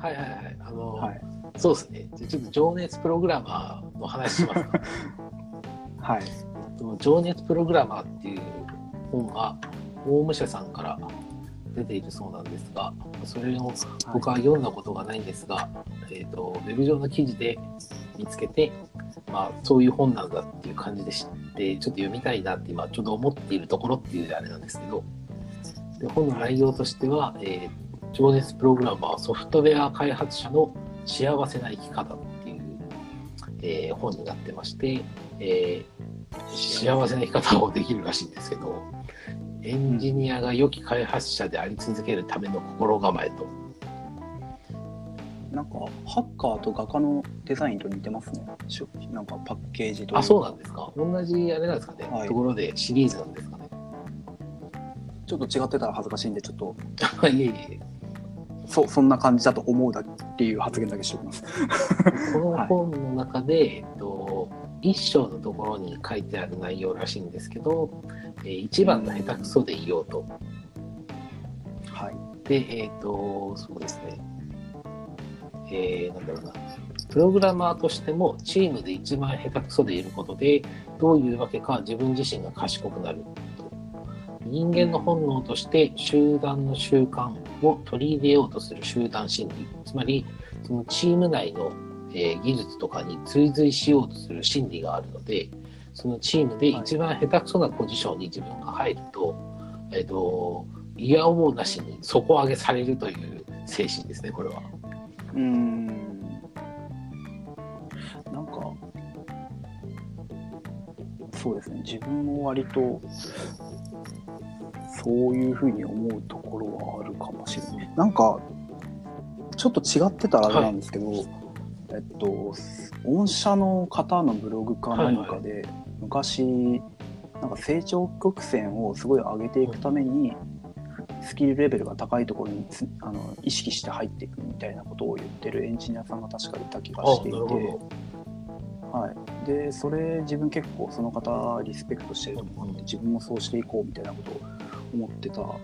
Speaker 2: はいはいはい。あの、
Speaker 1: はい
Speaker 2: そうですね。じゃあちょっと情熱プログラマーの話しますか。
Speaker 1: はい
Speaker 2: えっと情熱プログラマーっていう本が、大武者さんから出ているそうなんですが、それを僕は読んだことがないんですが、えっと、ウェブ上の記事で見つけて、まあ、そういう本なんだっていう感じで知って、ちょっと読みたいなって今ちょっと思っているところっていうあれなんですけど、で本の内容としては、えー情熱プログラマーソフトウェア開発者の幸せな生き方っていう、えー本になってまして、えー幸せな生き方をできるらしいんですけど、エンジニアが良き開発者であり続けるための心構えと。
Speaker 1: なんかハッカーと画家のデザインと似てますねなんかパッケージと
Speaker 2: あ、そうなんですか。同じあれなんですかね。
Speaker 1: はい
Speaker 2: ところでシリーズなんですかね。
Speaker 1: ちょっと違ってたら恥ずかしいんでちょっと
Speaker 2: いえいえ。
Speaker 1: そそんな感じだと思うだっていう発言だけしておきます
Speaker 2: この本の中で、えっと、一章のところに書いてある内容らしいんですけど、えー一番の下手くそでいようと。
Speaker 1: はい
Speaker 2: で、えっ、と、そうですね。えー、なんだろうな。プログラマーとしても、チームで一番下手くそでいることで、どういうわけか自分自身が賢くなると。人間の本能として集団の習慣を取り入れようとする集団心理。つまり、そのチーム内の、えー技術とかに追随しようとする心理があるので、そのチームで一番下手くそなポジションに自分が入ると、えっ、と、いやおうなしに底上げされるという精神ですね、これは。
Speaker 1: うーんなんかそうですね自分も割とそういうふうに思うところはあるかもしれない。なんかちょっと違ってたらあれなんですけど、えっと御社の方のブログか何かで、昔なんか成長曲線をすごい上げていくために、スキルレベルが高いところにつあの意識して入っていくみたいなことを言ってるエンジニアさんが確かいた気がしていて、はい、でそれ自分結構その方リスペクトしてると思って自分もそうしていこうみたいなことを思ってたの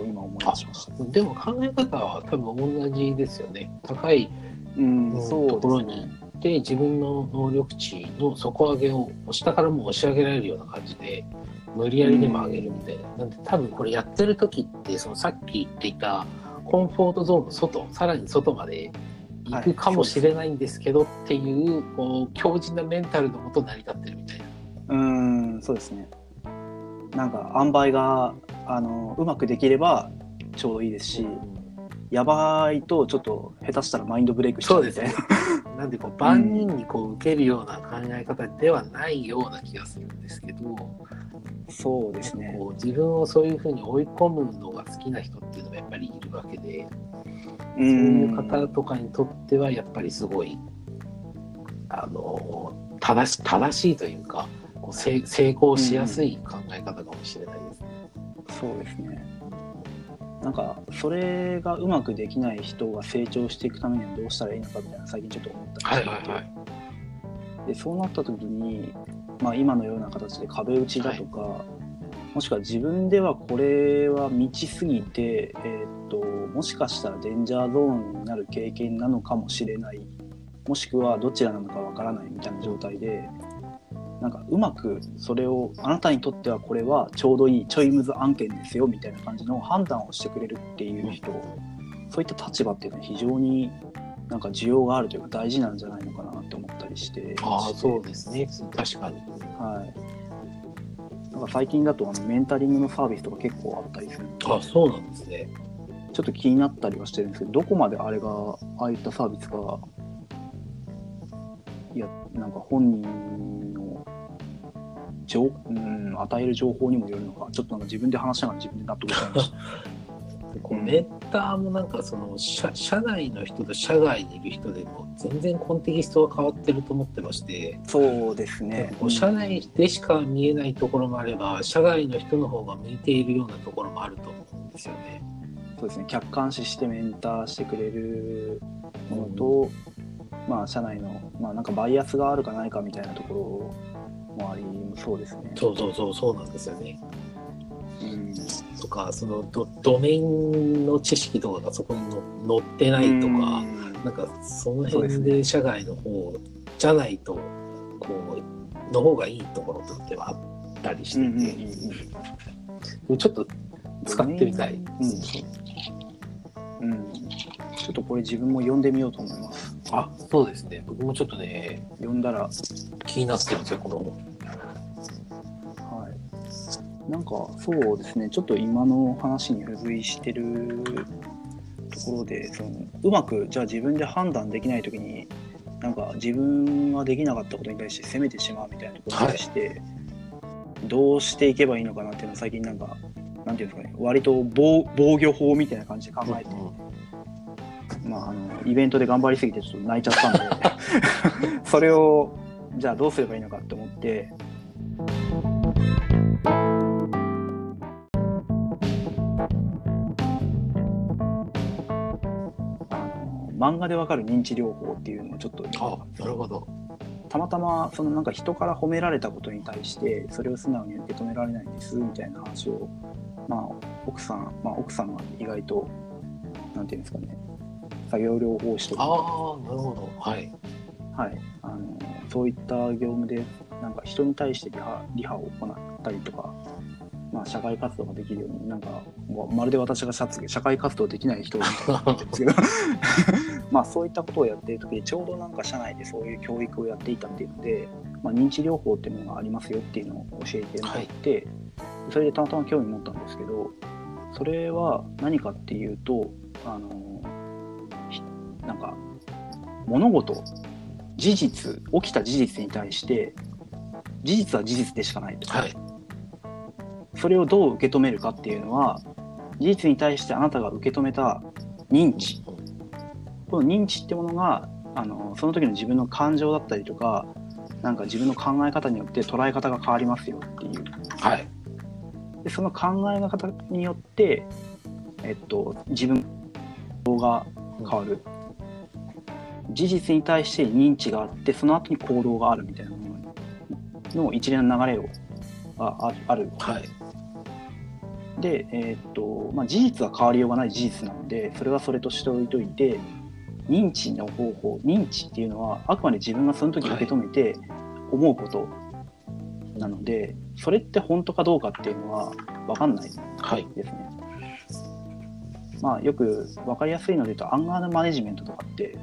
Speaker 1: を今思い出しました。
Speaker 2: でも考え方は多分同じですよね。高い
Speaker 1: うん、
Speaker 2: うん
Speaker 1: そう
Speaker 2: ところに
Speaker 1: ですね。
Speaker 2: で自分の能力値の底上げを下からも押し上げられるような感じで無理やりでも上げるみたいな。なんで多分これやってる時ってそのさっき言っていたコンフォートゾーンの外さらに外まで行くかもしれないんですけどっていう,、こう強靭なメンタルのもと成り立ってるみたいな。
Speaker 1: うん、そうですね。なんか塩梅があのうまくできればちょうどいいですし、やばいとちょっと下手したらマインドブレイクしちゃ
Speaker 2: そう
Speaker 1: な
Speaker 2: ね。。なんでこう万人にこう受けるような考え方ではないような気がするんですけど、
Speaker 1: そうですね。
Speaker 2: こう自分をそういうふうに追い込むのが好きな人っていうのがやっぱりいるわけで、
Speaker 1: う
Speaker 2: そういう方とかにとってはやっぱりすごいあの正し正しいというかこう成成功しやすい考え方かもしれないですね。
Speaker 1: そうですね。なんかそれがうまくできない人が成長していくためにはどうしたらいいのかみたいな最近ちょっと思った。りしていて、でそうなった時に、まあ、今のような形で壁打ちだとか、もしくは自分ではこれは満ちすぎて、えーっともしかしたらデンジャーゾーンになる経験なのかもしれない。もしくはどちらなのかわからないみたいな状態でなんかうまくそれをあなたにとってはこれはちょうどいいちょいムズ案件ですよみたいな感じの判断をしてくれるっていう人、そういった立場っていうのは非常になんか需要があるというか大事なんじゃないのかなって思ったりして
Speaker 2: ああそうですね確かに。
Speaker 1: はい。なんか最近だとあのメンタリングのサービスとか結構あったりするんで
Speaker 2: あそうなんですね。
Speaker 1: ちょっと気になったりはしてるんですけど、どこまであれが、ああいったサービスが、いや、なんか本人の情、うん、与える情報にもよるのか、ちょっとなんか自分で話しながら自分で納得しました。
Speaker 2: こうメンターもなんかその社社内の人と社外にいる人でも全然コンテキストが変わってると思ってまして、
Speaker 1: そうですね。
Speaker 2: こう社内でしか見えないところもあれば社外の人の方が向いているようなところもあると思うんですよね。
Speaker 1: そうですね。客観視してメンターしてくれるものと、まあ、社内の、まあ、なんかバイアスがあるかないかみたいなところもありそうですね。
Speaker 2: そうそうそうそうなんですよね。
Speaker 1: うん。
Speaker 2: とかそのドドメインの知識とかがそこにの載ってないとか、
Speaker 1: うん。
Speaker 2: なんかその辺で社外の方じゃないとこうの方がいいところとってはあったりして。
Speaker 1: うん
Speaker 2: て、
Speaker 1: うん
Speaker 2: ちょっと使ってみたい。
Speaker 1: うん、うん、ちょっとこれ自分も読んでみようと思います
Speaker 2: あそうですね。僕もちょっとね
Speaker 1: 読んだらは
Speaker 2: 気になってるんですよこの。
Speaker 1: い。なんかそうですね。ちょっと今の話に付随してるところでそのうまくじゃあ自分で判断できない時になんか自分ができなかったことに対して責めてしまうみたいなところに対して、どうしていけばいいのかなっていうのを最近なんかなんていうんですかね。割と防防御法みたいな感じで考えて、まあ、あのイベントで頑張りすぎてちょっと泣いちゃったんで。それをじゃあどうすればいいのかって思って。漫画でわかる認知療法っていうのをちょっと
Speaker 2: あなるほど。
Speaker 1: たまたまそのなんか人から褒められたことに対してそれを素直に受け止められないんですみたいな話を、まあ、奥さん、まあ、奥さんは意外となんていうんですかね作業療法士とか、
Speaker 2: ああなるほど。はい。
Speaker 1: はい、あのそういった業務でなんか人に対してリハリハを行ったりとか、まあ、社会活動ができるようになんかまるで私が社会活動できない人みたいになってですけど まあそういったことをやっている時にちょうどなんか社内でそういう教育をやっていたっていうので、まあ、認知療法っていうものがありますよっていうのを教えてもらって、それでたまたま興味持ったんですけどそれは何かっていうとあのひなんか物事事実起きた事実に対して事実は事実でしかないと、
Speaker 2: はい。
Speaker 1: それをどう受け止めるかっていうのは事実に対してあなたが受け止めた認知。この認知ってものがあのその時の自分の感情だったりとかなんか自分の考え方によって捉え方が変わりますよっていう。
Speaker 2: はい。
Speaker 1: でその考え方によって、えっと、自分が変わる、事実に対して認知があってその後に行動があるみたいなもの一連の流れをああある
Speaker 2: はい。
Speaker 1: で、えーっとまあ、事実は変わりようがない事実なのでそれはそれとしておいといて認知の方法認知っていうのはあくまで自分がその時受け止めて思うことなので、それって本当かどうかっていうのは分かんない
Speaker 2: はい。
Speaker 1: ですね。まあ、よく分かりやすいので言うとアンガーマネジメントとかって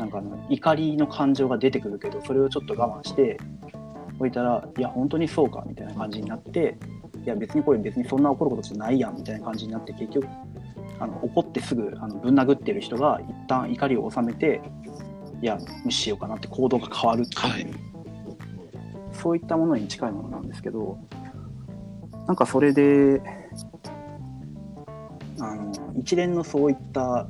Speaker 1: なんかあの怒りの感情が出てくるけどそれをちょっと我慢しておいたらいや本当にそうかみたいな感じになっていや別にこれ別にそんな怒ることじゃないやんみたいな感じになって結局あの怒ってすぐあのぶん殴ってる人が一旦怒りを収めていや無視しようかなって行動が変わるっていう、
Speaker 2: はい。
Speaker 1: そういったものに近いものなんですけどなんかそれであの一連のそういった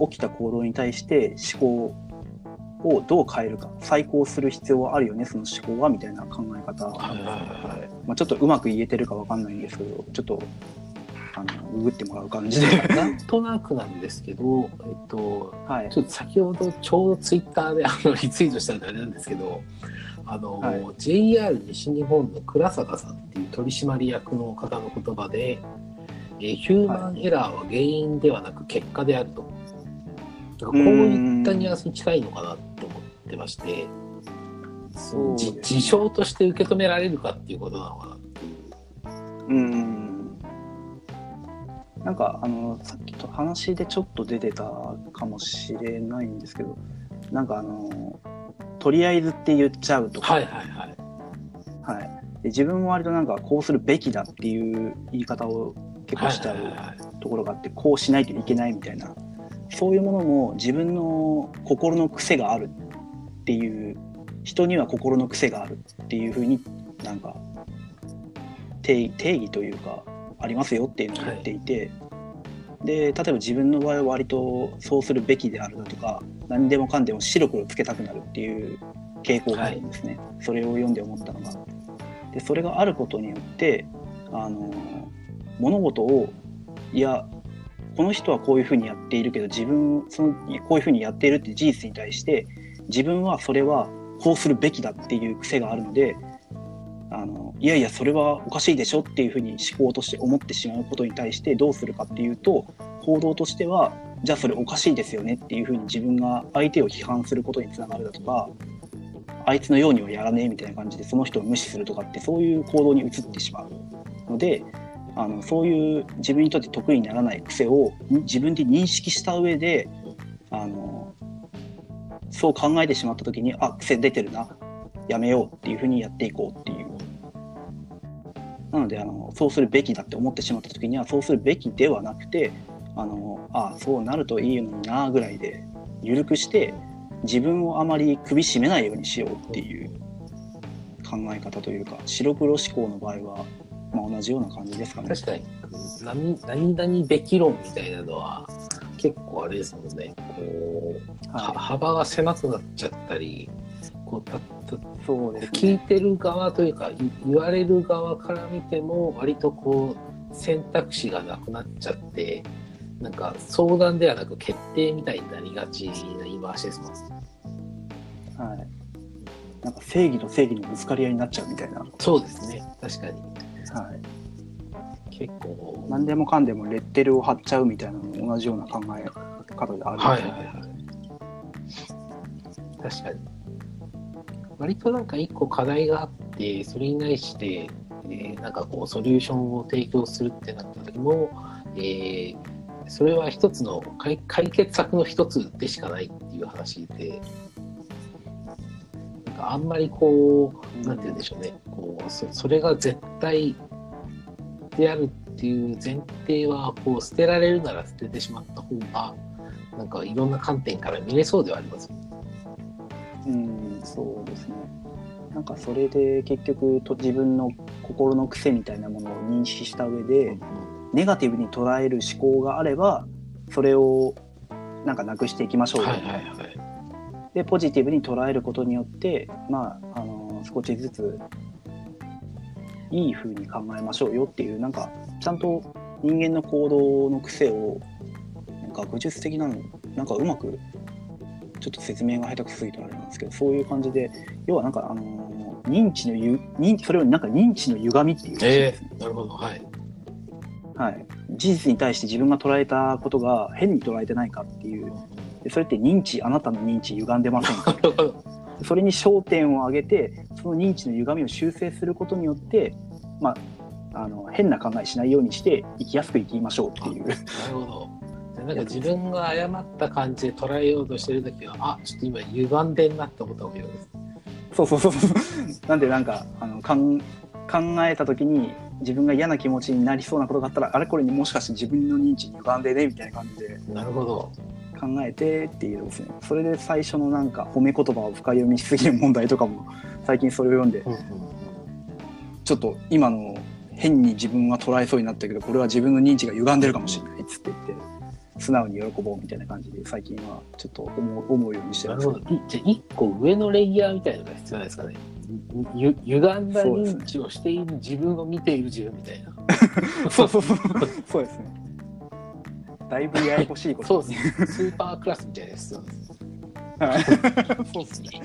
Speaker 1: 起きた行動に対して思考をどう変えるか再考する必要はあるよねその思考はみたいな考え方、
Speaker 2: はいはいはい。
Speaker 1: まあ、ちょっとうまく言えてるかわかんないんですけどちょっっとあのググってもらう感じで、
Speaker 2: なんとなくなんですけど、えっと、
Speaker 1: はい。
Speaker 2: ちょっと先ほどちょうどツイッターであのリツイートしたんであれなんですけど、あの、
Speaker 1: はい。
Speaker 2: JR 西日本の倉坂さんっていう取締役の方の言葉で、えーヒューマンエラーは原因ではなく結果であると。なんかこういったニュアンスに近いのかなって思ってまして、
Speaker 1: そう
Speaker 2: 事象として受け止められるかっていうことなのかなっていう。
Speaker 1: うん。なんかあのさっきと話でちょっと出てたかもしれないんですけどなんかあのとりあえずって言っちゃうとか、
Speaker 2: はいはいはい。
Speaker 1: はい。で自分も割となんかこうするべきだっていう言い方を結構しちゃうところがあってこうしないといけないみたいなそういうものも自分の心の癖があるっていう人には心の癖があるっていうふうになんか定定義というかありますよっていうのを言っていて、で例えば自分の場合は割とそうするべきであるだとか何でもかんでも白黒つけたくなるっていう傾向があるんですね、それを読んで思ったのが。でそれがあることによってあの物事をいやこの人はこういうふうにやっているけど自分そのこういうふうにやっているって事実に対して自分はそれはこうするべきだっていう癖があるのであのいやいやそれはおかしいでしょっていうふうに思考として思ってしまうことに対してどうするかっていうと行動としてはじゃあそれおかしいですよねっていうふうに自分が相手を批判することにつながるだとかあいつのようにはやらねえみたいな感じでその人を無視するとかってそういう行動に移ってしまうのであのそういう自分にとって得意にならない癖を自分で認識した上であのそう考えてしまった時にあ癖出てるな。やめようっていうふうにやっていこうっていう。なのであのそうするべきだって思ってしまった時にはそうするべきではなくてあのあそうなるといいのになぐらいで緩くして自分をあまり首絞めないようにしようっていう考え方というか白黒思考の場合は、まあ、同じような感じですかね。
Speaker 2: 確かに。何何々べき論みたいなのは結構あれですもんね。こう、は
Speaker 1: は
Speaker 2: 幅が狭くなっちゃったりこうた
Speaker 1: そうですね。
Speaker 2: 聞いてる側というかい言われる側から見ても割とこう選択肢がなくなっちゃってなんか相談ではなく決定みたいになりがちな言い回しですもん
Speaker 1: はい。なんか正義と正義のぶつかり合いになっちゃうみたいな。は
Speaker 2: そうですね。確かに
Speaker 1: い。
Speaker 2: 結構。
Speaker 1: 何でもかんでもレッテルを貼っちゃうみたいなのも同じような考え方であるので、
Speaker 2: はいはいはい。確かに。割となんか一個課題があってそれに対して、えーなんかこうソリューションを提供するってなった時も、えーそれは一つの解解決策の一つでしかないっていう話でかあんまりこうなんて言うんでしょうねこうそそれが絶対であるっていう前提はこう捨てられるなら捨ててしまった方がなんかいろんな観点から見れそうではあります。
Speaker 1: うん、そうですね。なんかそれで結局と自分の心の癖みたいなものを認識した上で、ネガティブに捉える思考があれば、それをなんかなくしていきましょうよ、
Speaker 2: はいはいはい。
Speaker 1: でポジティブに捉えることによって、まあ、あの少しずついい風に考えましょうよっていうなんかちゃんと人間の行動の癖をなんか学術的なのなんかうまくちょっと説明が下手くそすぎてあれなんですけどそういう感じで要はなんかあのー認知のゆ認それをなんか認知の歪みっていうらしいんですね
Speaker 2: なるほど。はい。
Speaker 1: はい、事実に対して自分が捉えたことが変に捉えてないかっていうでそれって認知あなたの認知歪んでませんか？それに焦点を上げてその認知の歪みを修正することによって、まあ、あの変な考えしないようにして生きやすく生きましょうっていう
Speaker 2: なるほど。んか自分が誤った感じで捉えようとしてるときは、あちょっと今歪んでんなって思ったわけです。
Speaker 1: そうそうそうそう なんでなんかあのかん考えた時に自分が嫌な気持ちになりそうなことがあったらあれこれにもしかして自分の認知歪んでねみたいな感じで
Speaker 2: なるほど。
Speaker 1: 考えてっていうですねそれで最初のなんか褒め言葉を深読みしすぎる問題とかも最近それを読んで
Speaker 2: うんうん
Speaker 1: ちょっと今の変に自分は捉えそうになったけどこれは自分の認知が歪んでるかもしれないっつって言って素直に喜ぼうみたいな感じで最近はちょっと思う思うようにしてます
Speaker 2: なるほど。いじゃあ一個上のレイヤーみたいなのが必要ですかね。ゆ歪んだ認知をしている自分を見ている自分みたいな。
Speaker 1: そうそうそうそうですねだいぶややこしいこと
Speaker 2: そうですね。スーパークラスみたいなやつ。
Speaker 1: はいそうですね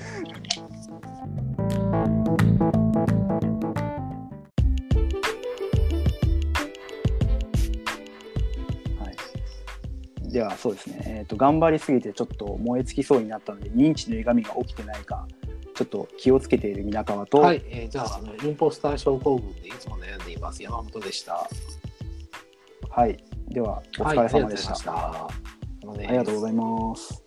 Speaker 1: はい、ではそうですね、えー、と頑張りすぎてちょっと燃え尽きそうになったので認知の歪みが起きてないかちょっと気をつけている皆川と、
Speaker 2: はい、えーじゃああの、インポスター症候群でいつも悩んでいます。山本でした。
Speaker 1: はいではお疲れ様でした、
Speaker 2: はいありがとうございました。
Speaker 1: ありがとうございます